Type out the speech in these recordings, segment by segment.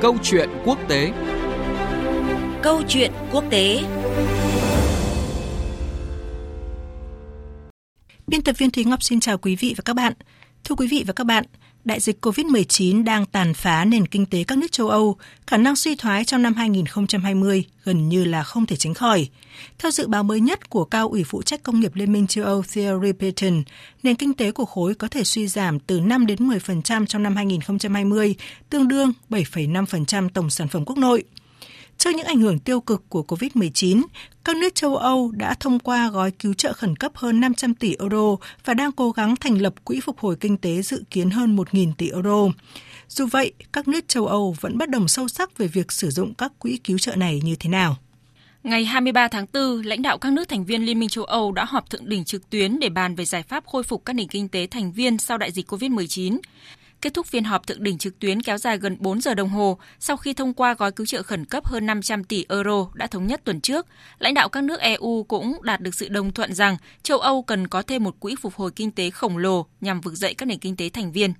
Câu chuyện quốc tế Câu chuyện quốc tế Biên tập viên Thúy Ngọc xin chào quý vị và các bạn. Thưa quý vị và các bạn, đại dịch COVID-19 đang tàn phá nền kinh tế các nước châu Âu, khả năng suy thoái trong năm 2020 gần như là không thể tránh khỏi. Theo dự báo mới nhất của Cao ủy phụ trách công nghiệp Liên minh châu Âu Thierry Breton, nền kinh tế của khối có thể suy giảm từ 5 đến 10% trong năm 2020, tương đương 7,5% tổng sản phẩm quốc nội. Trước những ảnh hưởng tiêu cực của COVID-19, các nước châu Âu đã thông qua gói cứu trợ khẩn cấp hơn 500 tỷ euro và đang cố gắng thành lập quỹ phục hồi kinh tế dự kiến hơn 1.000 tỷ euro. Dù vậy, các nước châu Âu vẫn bất đồng sâu sắc về việc sử dụng các quỹ cứu trợ này như thế nào. Ngày 23 tháng 4, lãnh đạo các nước thành viên Liên minh châu Âu đã họp thượng đỉnh trực tuyến để bàn về giải pháp khôi phục các nền kinh tế thành viên sau đại dịch COVID-19. Kết thúc phiên họp thượng đỉnh trực tuyến kéo dài gần 4 giờ đồng hồ sau khi thông qua gói cứu trợ khẩn cấp hơn 500 tỷ euro đã thống nhất tuần trước, lãnh đạo các nước EU cũng đạt được sự đồng thuận rằng châu Âu cần có thêm một quỹ phục hồi kinh tế khổng lồ nhằm vực dậy các nền kinh tế thành viên.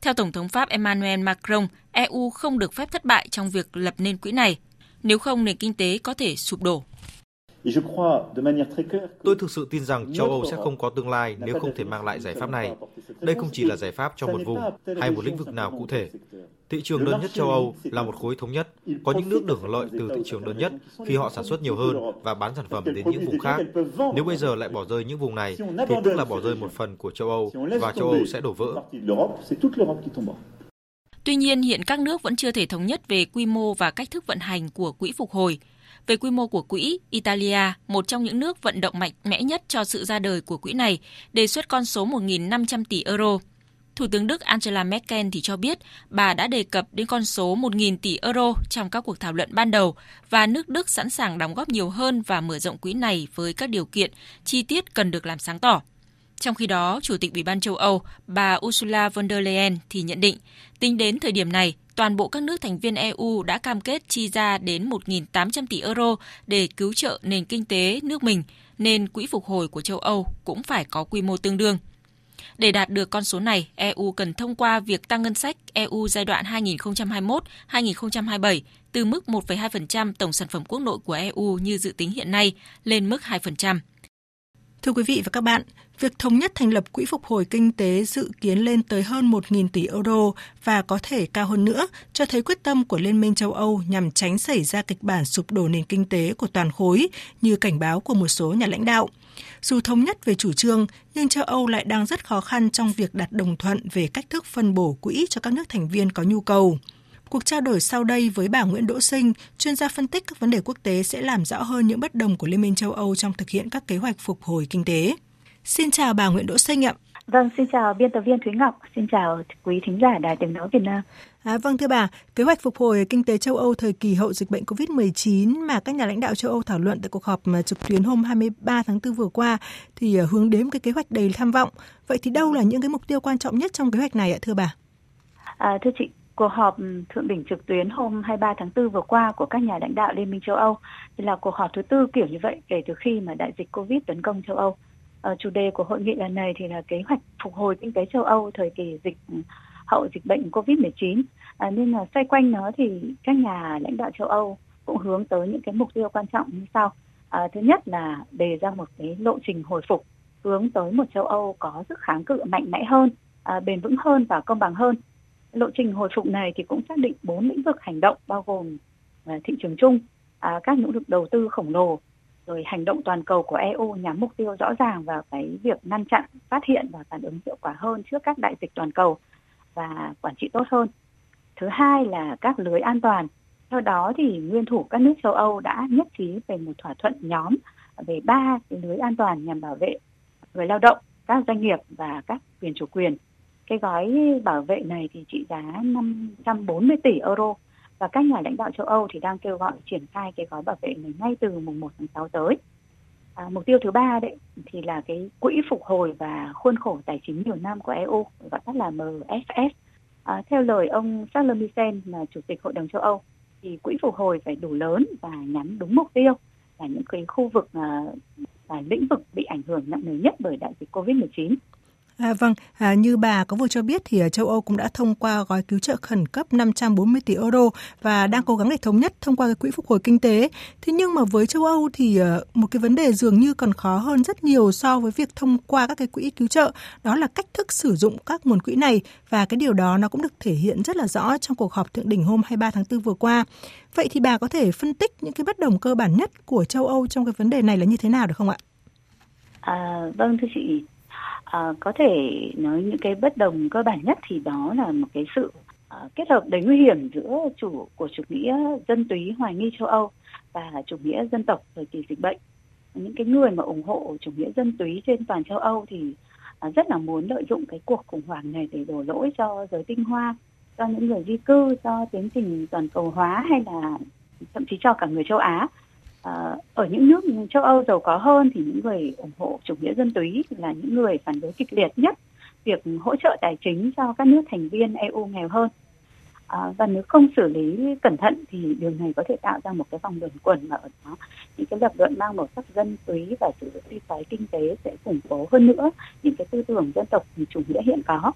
Theo Tổng thống Pháp Emmanuel Macron, EU không được phép thất bại trong việc lập nên quỹ này, nếu không nền kinh tế có thể sụp đổ. Tôi thực sự tin rằng châu Âu sẽ không có tương lai nếu không thể mang lại giải pháp này. Đây không chỉ là giải pháp cho một vùng hay một lĩnh vực nào cụ thể. Thị trường đơn nhất châu Âu là một khối thống nhất. Có những nước được hưởng lợi từ thị trường đơn nhất khi họ sản xuất nhiều hơn và bán sản phẩm đến những vùng khác. Nếu bây giờ lại bỏ rơi những vùng này, thì tức là bỏ rơi một phần của châu Âu và châu Âu sẽ đổ vỡ. Tuy nhiên, hiện các nước vẫn chưa thể thống nhất về quy mô và cách thức vận hành của quỹ phục hồi. Về quy mô của quỹ, Italia, một trong những nước vận động mạnh mẽ nhất cho sự ra đời của quỹ này, đề xuất con số 1.500 tỷ euro. Thủ tướng Đức Angela Merkel thì cho biết bà đã đề cập đến con số 1.000 tỷ euro trong các cuộc thảo luận ban đầu và nước Đức sẵn sàng đóng góp nhiều hơn và mở rộng quỹ này với các điều kiện chi tiết cần được làm sáng tỏ. Trong khi đó, Chủ tịch Ủy ban châu Âu, bà Ursula von der Leyen thì nhận định, tính đến thời điểm này, toàn bộ các nước thành viên EU đã cam kết chi ra đến 1.800 tỷ euro để cứu trợ nền kinh tế nước mình, nên quỹ phục hồi của châu Âu cũng phải có quy mô tương đương. Để đạt được con số này, EU cần thông qua việc tăng ngân sách EU giai đoạn 2021-2027 từ mức 1,2% tổng sản phẩm quốc nội của EU như dự tính hiện nay lên mức 2%. Thưa quý vị và các bạn, việc thống nhất thành lập quỹ phục hồi kinh tế dự kiến lên tới hơn 1.000 tỷ euro và có thể cao hơn nữa, cho thấy quyết tâm của Liên minh châu Âu nhằm tránh xảy ra kịch bản sụp đổ nền kinh tế của toàn khối như cảnh báo của một số nhà lãnh đạo. Dù thống nhất về chủ trương, nhưng châu Âu lại đang rất khó khăn trong việc đạt đồng thuận về cách thức phân bổ quỹ cho các nước thành viên có nhu cầu. Cuộc trao đổi sau đây với bà Nguyễn Đỗ Sinh, chuyên gia phân tích các vấn đề quốc tế sẽ làm rõ hơn những bất đồng của Liên minh châu Âu trong thực hiện các kế hoạch phục hồi kinh tế. Xin chào bà Nguyễn Đỗ Sinh ạ. Vâng, xin chào biên tập viên Thúy Ngọc, xin chào quý thính giả Đài Tiếng Nói Việt Nam. À, vâng thưa bà, kế hoạch phục hồi kinh tế châu Âu thời kỳ hậu dịch bệnh COVID-19 mà các nhà lãnh đạo châu Âu thảo luận tại cuộc họp trực tuyến hôm 23 tháng 4 vừa qua thì à, hướng đến cái kế hoạch đầy tham vọng. Vậy thì đâu là những cái mục tiêu quan trọng nhất trong kế hoạch này ạ thưa bà? À, thưa chị, cuộc họp ừ, thượng đỉnh trực tuyến hôm 23 tháng 4 vừa qua của các nhà lãnh đạo Liên minh châu Âu thì là cuộc họp thứ tư kiểu như vậy kể từ khi mà đại dịch Covid tấn công châu Âu. Ở chủ đề của hội nghị lần này thì là kế hoạch phục hồi kinh tế châu Âu thời kỳ dịch ừ, hậu dịch bệnh Covid-19. À, nên là xoay quanh nó thì các nhà lãnh đạo châu Âu cũng hướng tới những cái mục tiêu quan trọng như sau. À, thứ nhất là đề ra một cái lộ trình hồi phục hướng tới một châu Âu có sức kháng cự mạnh mẽ hơn, à, bền vững hơn và công bằng hơn lộ trình hồi phục này thì cũng xác định bốn lĩnh vực hành động bao gồm à, thị trường chung, à, các nỗ lực đầu tư khổng lồ, rồi hành động toàn cầu của EU nhắm mục tiêu rõ ràng vào cái việc ngăn chặn, phát hiện và phản ứng hiệu quả hơn trước các đại dịch toàn cầu và quản trị tốt hơn. Thứ hai là các lưới an toàn. Theo đó thì nguyên thủ các nước châu Âu đã nhất trí về một thỏa thuận nhóm về ba cái lưới an toàn nhằm bảo vệ người lao động, các doanh nghiệp và các quyền chủ quyền cái gói bảo vệ này thì trị giá 540 tỷ euro và các nhà lãnh đạo châu Âu thì đang kêu gọi triển khai cái gói bảo vệ này ngay từ mùng 1 tháng 6 tới. À, mục tiêu thứ ba đấy thì là cái quỹ phục hồi và khuôn khổ tài chính nhiều năm của EU gọi tắt là MFS. À, theo lời ông Charles Michel là chủ tịch Hội đồng châu Âu thì quỹ phục hồi phải đủ lớn và nhắm đúng mục tiêu là những cái khu vực à, và lĩnh vực bị ảnh hưởng nặng nề nhất bởi đại dịch Covid-19 À, vâng, à, như bà có vừa cho biết thì à, châu Âu cũng đã thông qua gói cứu trợ khẩn cấp 540 tỷ euro và đang cố gắng để thống nhất thông qua cái quỹ phục hồi kinh tế. Thế nhưng mà với châu Âu thì à, một cái vấn đề dường như còn khó hơn rất nhiều so với việc thông qua các cái quỹ cứu trợ, đó là cách thức sử dụng các nguồn quỹ này và cái điều đó nó cũng được thể hiện rất là rõ trong cuộc họp thượng đỉnh hôm 23 tháng 4 vừa qua. Vậy thì bà có thể phân tích những cái bất đồng cơ bản nhất của châu Âu trong cái vấn đề này là như thế nào được không ạ? À, vâng thưa chị, à, có thể nói những cái bất đồng cơ bản nhất thì đó là một cái sự à, kết hợp đầy nguy hiểm giữa chủ của chủ nghĩa dân túy hoài nghi châu Âu và chủ nghĩa dân tộc thời kỳ dịch bệnh. Những cái người mà ủng hộ chủ nghĩa dân túy trên toàn châu Âu thì à, rất là muốn lợi dụng cái cuộc khủng hoảng này để đổ lỗi cho giới tinh hoa, cho những người di cư, cho tiến trình toàn cầu hóa hay là thậm chí cho cả người châu Á À, ở những nước châu Âu giàu có hơn thì những người ủng hộ chủ nghĩa dân túy là những người phản đối kịch liệt nhất việc hỗ trợ tài chính cho các nước thành viên EU nghèo hơn. À, và nếu không xử lý cẩn thận thì điều này có thể tạo ra một cái vòng luẩn quẩn mà ở đó những cái lập luận mang màu sắc dân túy và sự suy thoái kinh tế sẽ củng cố hơn nữa những cái tư tưởng dân tộc chủ nghĩa hiện có.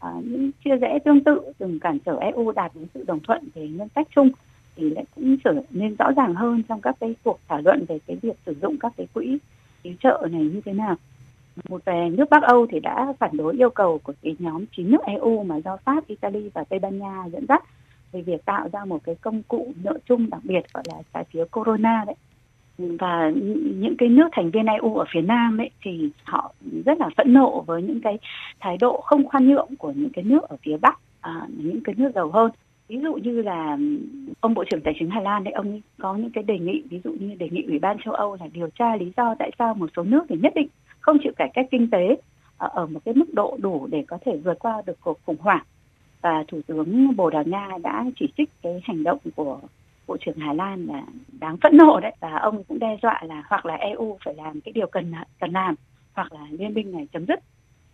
À, những chia rẽ tương tự từng cản trở EU đạt đến sự đồng thuận về ngân sách chung thì lại cũng trở nên rõ ràng hơn trong các cái cuộc thảo luận về cái việc sử dụng các cái quỹ cứu trợ này như thế nào. Một về nước Bắc Âu thì đã phản đối yêu cầu của cái nhóm chín nước EU mà do Pháp, Italy và Tây Ban Nha dẫn dắt về việc tạo ra một cái công cụ nợ chung đặc biệt gọi là trái phiếu Corona đấy. Và những cái nước thành viên EU ở phía Nam ấy thì họ rất là phẫn nộ với những cái thái độ không khoan nhượng của những cái nước ở phía Bắc, à, những cái nước giàu hơn ví dụ như là ông bộ trưởng tài chính Hà Lan đấy, ông có những cái đề nghị, ví dụ như đề nghị ủy ban châu Âu là điều tra lý do tại sao một số nước thì nhất định không chịu cải cách kinh tế ờ, ở một cái mức độ đủ để có thể vượt qua được cuộc khủng hoảng. Và thủ tướng Bồ Đào Nha đã chỉ trích cái hành động của bộ trưởng Hà Lan là đáng phẫn nộ đấy. Và ông cũng đe dọa là hoặc là EU phải làm cái điều cần cần làm, hoặc là liên minh này chấm dứt.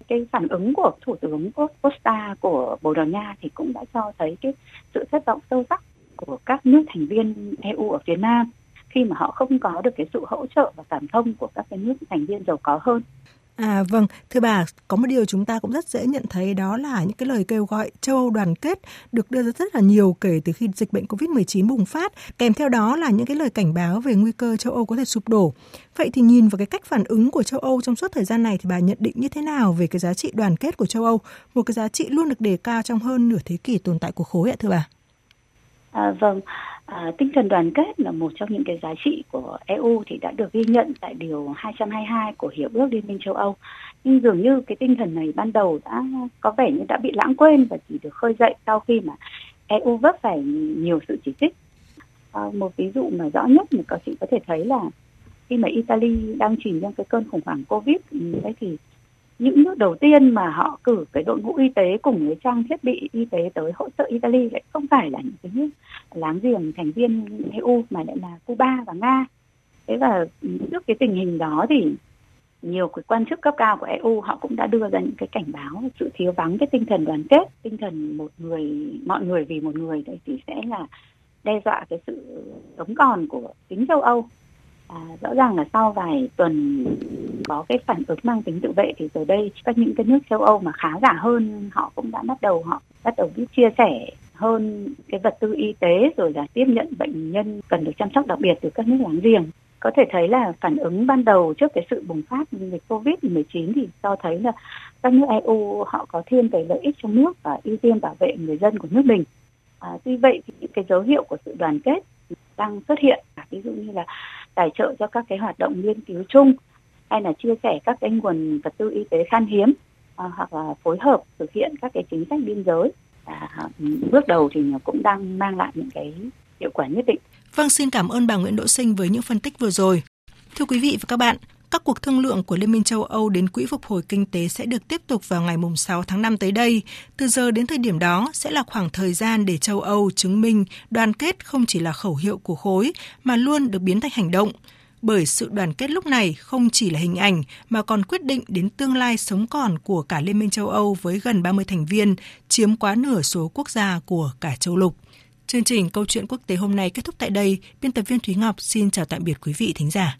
Cái phản ứng của thủ tướng Costa của Bồ Đào Nha thì cũng đã cho thấy cái sự thất vọng sâu sắc của các nước thành viên EU ở phía Nam khi mà họ không có được cái sự hỗ trợ và cảm thông của các cái nước thành viên giàu có hơn. À vâng, thưa bà, có một điều chúng ta cũng rất dễ nhận thấy đó là những cái lời kêu gọi châu Âu đoàn kết được đưa ra rất là nhiều kể từ khi dịch bệnh COVID-19 bùng phát, kèm theo đó là những cái lời cảnh báo về nguy cơ châu Âu có thể sụp đổ. Vậy thì nhìn vào cái cách phản ứng của châu Âu trong suốt thời gian này thì bà nhận định như thế nào về cái giá trị đoàn kết của châu Âu, một cái giá trị luôn được đề cao trong hơn nửa thế kỷ tồn tại của khối ạ thưa bà? À, vâng, À, tinh thần đoàn kết là một trong những cái giá trị của EU thì đã được ghi nhận tại điều 222 của Hiệp ước Liên minh châu Âu. Nhưng dường như cái tinh thần này ban đầu đã có vẻ như đã bị lãng quên và chỉ được khơi dậy sau khi mà EU vấp phải nhiều sự chỉ trích. À, một ví dụ mà rõ nhất mà các chị có thể thấy là khi mà Italy đang chìm trong cái cơn khủng hoảng Covid đấy thì những nước đầu tiên mà họ cử cái đội ngũ y tế cùng với trang thiết bị y tế tới hỗ trợ Italy lại không phải là những cái nước láng giềng thành viên EU mà lại là Cuba và Nga. Thế và trước cái tình hình đó thì nhiều cái quan chức cấp cao của EU họ cũng đã đưa ra những cái cảnh báo sự thiếu vắng cái tinh thần đoàn kết, tinh thần một người mọi người vì một người đấy thì sẽ là đe dọa cái sự sống còn của chính châu Âu À, rõ ràng là sau vài tuần có cái phản ứng mang tính tự vệ thì từ đây các những cái nước châu Âu mà khá giả hơn họ cũng đã bắt đầu họ bắt đầu biết chia sẻ hơn cái vật tư y tế rồi là tiếp nhận bệnh nhân cần được chăm sóc đặc biệt từ các nước láng giềng có thể thấy là phản ứng ban đầu trước cái sự bùng phát dịch Covid-19 thì cho thấy là các nước EU họ có thêm về lợi ích trong nước và ưu tiên bảo vệ người dân của nước mình. À, tuy vậy thì những cái dấu hiệu của sự đoàn kết đang xuất hiện, ví dụ như là tài trợ cho các cái hoạt động nghiên cứu chung hay là chia sẻ các cái nguồn vật tư y tế khan hiếm à, hoặc là phối hợp thực hiện các cái chính sách biên giới à, bước đầu thì cũng đang mang lại những cái hiệu quả nhất định. Vâng, xin cảm ơn bà Nguyễn Đỗ Sinh với những phân tích vừa rồi. Thưa quý vị và các bạn, các cuộc thương lượng của Liên minh châu Âu đến Quỹ phục hồi kinh tế sẽ được tiếp tục vào ngày 6 tháng 5 tới đây. Từ giờ đến thời điểm đó sẽ là khoảng thời gian để châu Âu chứng minh đoàn kết không chỉ là khẩu hiệu của khối mà luôn được biến thành hành động. Bởi sự đoàn kết lúc này không chỉ là hình ảnh mà còn quyết định đến tương lai sống còn của cả Liên minh châu Âu với gần 30 thành viên, chiếm quá nửa số quốc gia của cả châu lục. Chương trình Câu chuyện quốc tế hôm nay kết thúc tại đây. Biên tập viên Thúy Ngọc xin chào tạm biệt quý vị thính giả.